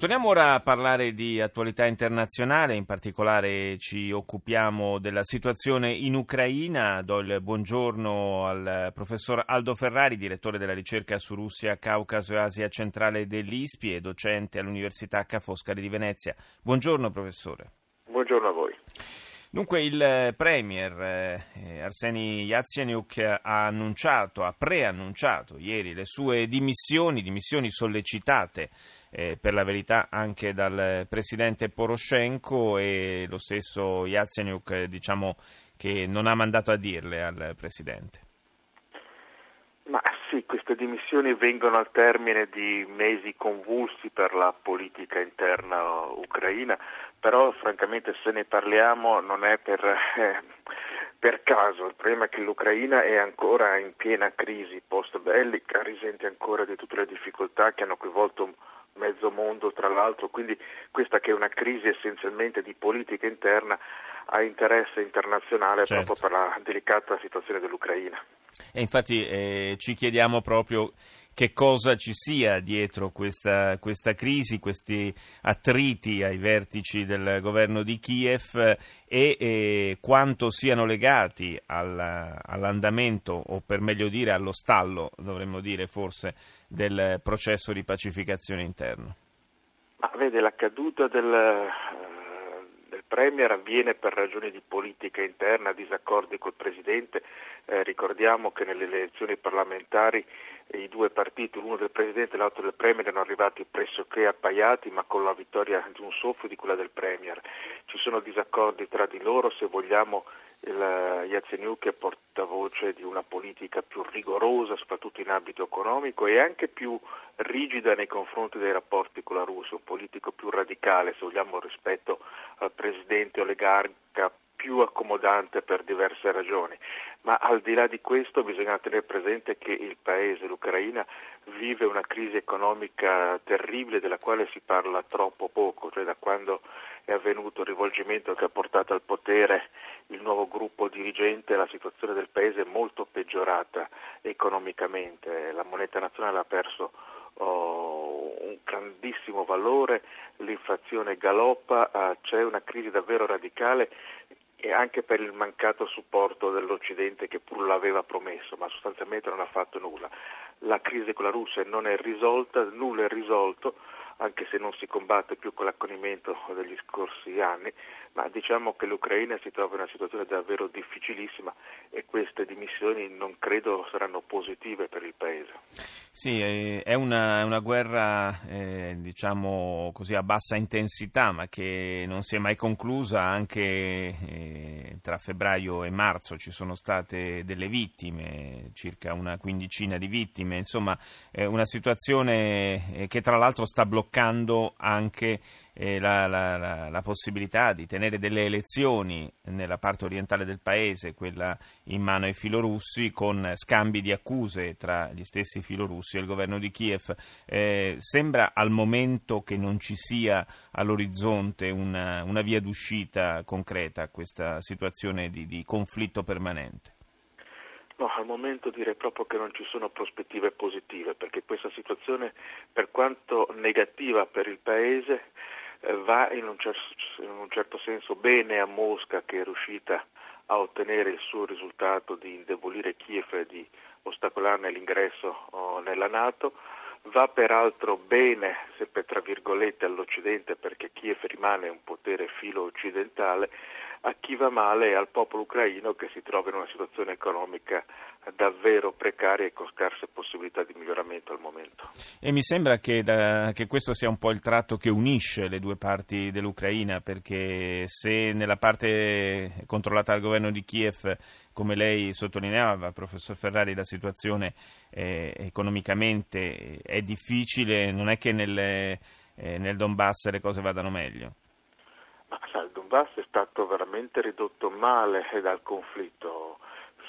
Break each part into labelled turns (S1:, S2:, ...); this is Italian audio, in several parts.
S1: Torniamo ora a parlare di attualità internazionale, in particolare ci occupiamo della situazione in Ucraina. Do il buongiorno al professor Aldo Ferrari, direttore della ricerca su Russia, Caucaso e Asia centrale dell'ISPI e docente all'Università Ca' Foscari di Venezia. Buongiorno professore.
S2: Buongiorno a voi.
S1: Dunque il Premier eh, Arseni Yatsenyuk ha annunciato, ha preannunciato ieri le sue dimissioni, dimissioni sollecitate eh, per la verità anche dal presidente Poroshenko e lo stesso Yatsenyuk eh, diciamo che non ha mandato a dirle al presidente.
S2: Sì, queste dimissioni vengono al termine di mesi convulsi per la politica interna ucraina, però francamente se ne parliamo non è per, eh, per caso, il problema è che l'Ucraina è ancora in piena crisi post-bellica, risente ancora di tutte le difficoltà che hanno coinvolto mezzo mondo tra l'altro, quindi questa che è una crisi essenzialmente di politica interna ha interesse internazionale certo. proprio per la delicata situazione dell'Ucraina.
S1: E infatti eh, ci chiediamo proprio che cosa ci sia dietro questa, questa, crisi, questi attriti ai vertici del governo di Kiev e, e quanto siano legati al, all'andamento, o per meglio dire allo stallo, dovremmo dire forse, del processo di pacificazione interno.
S2: Ma vede, la caduta del Premier avviene per ragioni di politica interna, disaccordi col Presidente. Eh, ricordiamo che nelle elezioni parlamentari i due partiti, l'uno del Presidente e l'altro del Premier, erano arrivati pressoché appaiati, ma con la vittoria di un soffio di quella del Premier. Ci sono disaccordi tra di loro, se vogliamo il Yatsenyuk è portavoce di una politica più rigorosa, soprattutto in ambito economico, e anche più rigida nei confronti dei rapporti con la Russia, un politico più radicale, se vogliamo, rispetto al presidente oligarca più accomodante per diverse ragioni, ma al di là di questo bisogna tenere presente che il paese, l'Ucraina, vive una crisi economica terribile della quale si parla troppo poco, cioè da quando è avvenuto il rivolgimento che ha portato al potere il nuovo gruppo dirigente la situazione del paese è molto peggiorata economicamente, la moneta nazionale ha perso oh, un grandissimo valore, l'inflazione galoppa, uh, c'è una crisi davvero radicale e anche per il mancato supporto dell'Occidente che pur l'aveva promesso, ma sostanzialmente non ha fatto nulla. La crisi con la Russia non è risolta, nulla è risolto, anche se non si combatte più con l'accanimento degli scorsi anni, ma diciamo che l'Ucraina si trova in una situazione davvero difficilissima e queste dimissioni non credo saranno positive per il Paese.
S1: Sì, è una, una guerra eh, diciamo così a bassa intensità, ma che non si è mai conclusa anche eh, tra febbraio e marzo ci sono state delle vittime, circa una quindicina di vittime, insomma è una situazione eh, che tra l'altro sta bloccando anche eh, la, la, la, la, possibilità di tenere delle elezioni nella parte orientale del paese, quella in mano ai filorussi, con scambi di accuse tra gli stessi filorussi e il governo di Kiev. Eh, sembra al momento che non ci sia all'orizzonte una, una via d'uscita concreta a questa situazione di, di conflitto permanente.
S2: No, al momento direi proprio che non ci sono prospettive positive, perché questa situazione, per quanto negativa per il Paese, eh, va in un, certo, in un certo senso bene a Mosca che è riuscita a ottenere il suo risultato di indebolire Kiev e di ostacolarne l'ingresso oh, nella Nato, va peraltro bene, sempre tra virgolette, all'Occidente perché Kiev rimane un potere filo occidentale a chi va male è al popolo ucraino che si trova in una situazione economica davvero precaria e con scarse possibilità di miglioramento al momento.
S1: E mi sembra che, da, che, questo sia un po' il tratto che unisce le due parti dell'Ucraina, perché se nella parte controllata dal governo di Kiev, come lei sottolineava, professor Ferrari, la situazione eh, economicamente è difficile, non è che nelle, eh, nel Donbass le cose vadano meglio.
S2: Ma il Donbass è stato veramente ridotto male dal conflitto.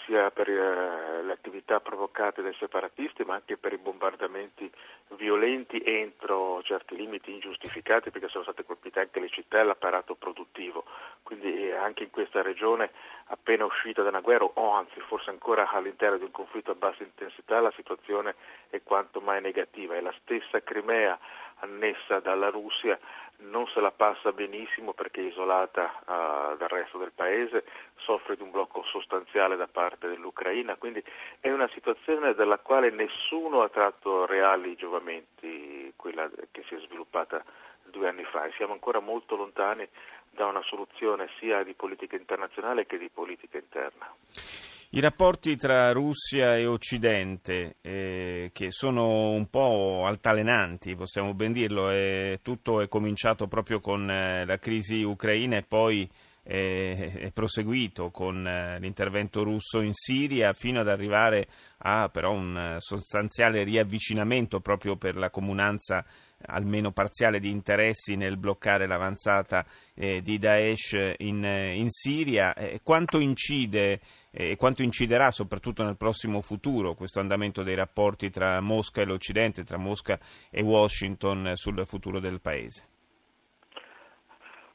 S2: sia per eh, le attività provocate dai separatisti ma anche per i bombardamenti violenti entro certi limiti ingiustificati perché sono state colpite anche le città e l'apparato produttivo. Quindi eh, anche in questa regione appena uscita da una guerra o anzi forse ancora all'interno di un conflitto a bassa intensità la situazione è quanto mai negativa e la stessa Crimea annessa dalla Russia non se la passa benissimo perché è isolata uh, dal resto del paese, soffre di un blocco sostanziale da parte dell'Ucraina, quindi è una situazione dalla quale nessuno ha tratto reali giovamenti, quella che si è sviluppata due anni fa e siamo ancora molto lontani da una soluzione sia di politica internazionale che di politica interna.
S1: I rapporti tra Russia e Occidente, eh, che sono un po' altalenanti, possiamo ben dirlo, eh, tutto è cominciato proprio con eh, la crisi ucraina e poi è proseguito con eh, l'intervento russo in Siria fino ad arrivare a però un sostanziale riavvicinamento proprio per la comunanza almeno parziale di interessi nel bloccare l'avanzata eh, di Daesh in, in Siria. Eh, quanto incide e quanto inciderà soprattutto nel prossimo futuro questo andamento dei rapporti tra Mosca e l'Occidente, tra Mosca e Washington sul futuro del Paese?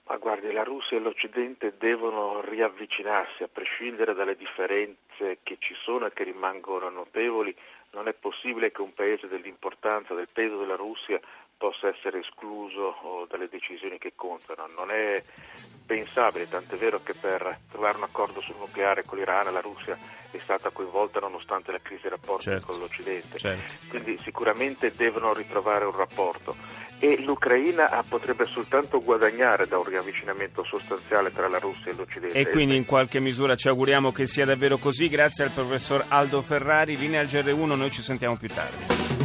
S2: Ma guardi, la Russia e l'Occidente devono riavvicinarsi, a prescindere dalle differenze che ci sono e che rimangono notevoli. Non è possibile che un paese dell'importanza, del peso della Russia possa essere escluso dalle decisioni che contano. Non è pensabile, tant'è vero che per trovare un accordo sul nucleare con l'Iran la Russia è stata coinvolta nonostante la crisi dei rapporti certo. con l'Occidente. Certo. Quindi sicuramente devono ritrovare un rapporto e l'Ucraina potrebbe soltanto guadagnare da un riavvicinamento sostanziale tra la Russia e l'Occidente.
S1: E quindi in qualche misura ci auguriamo che sia davvero così. Grazie al professor Aldo Ferrari. Linea al GR1, noi ci sentiamo più tardi.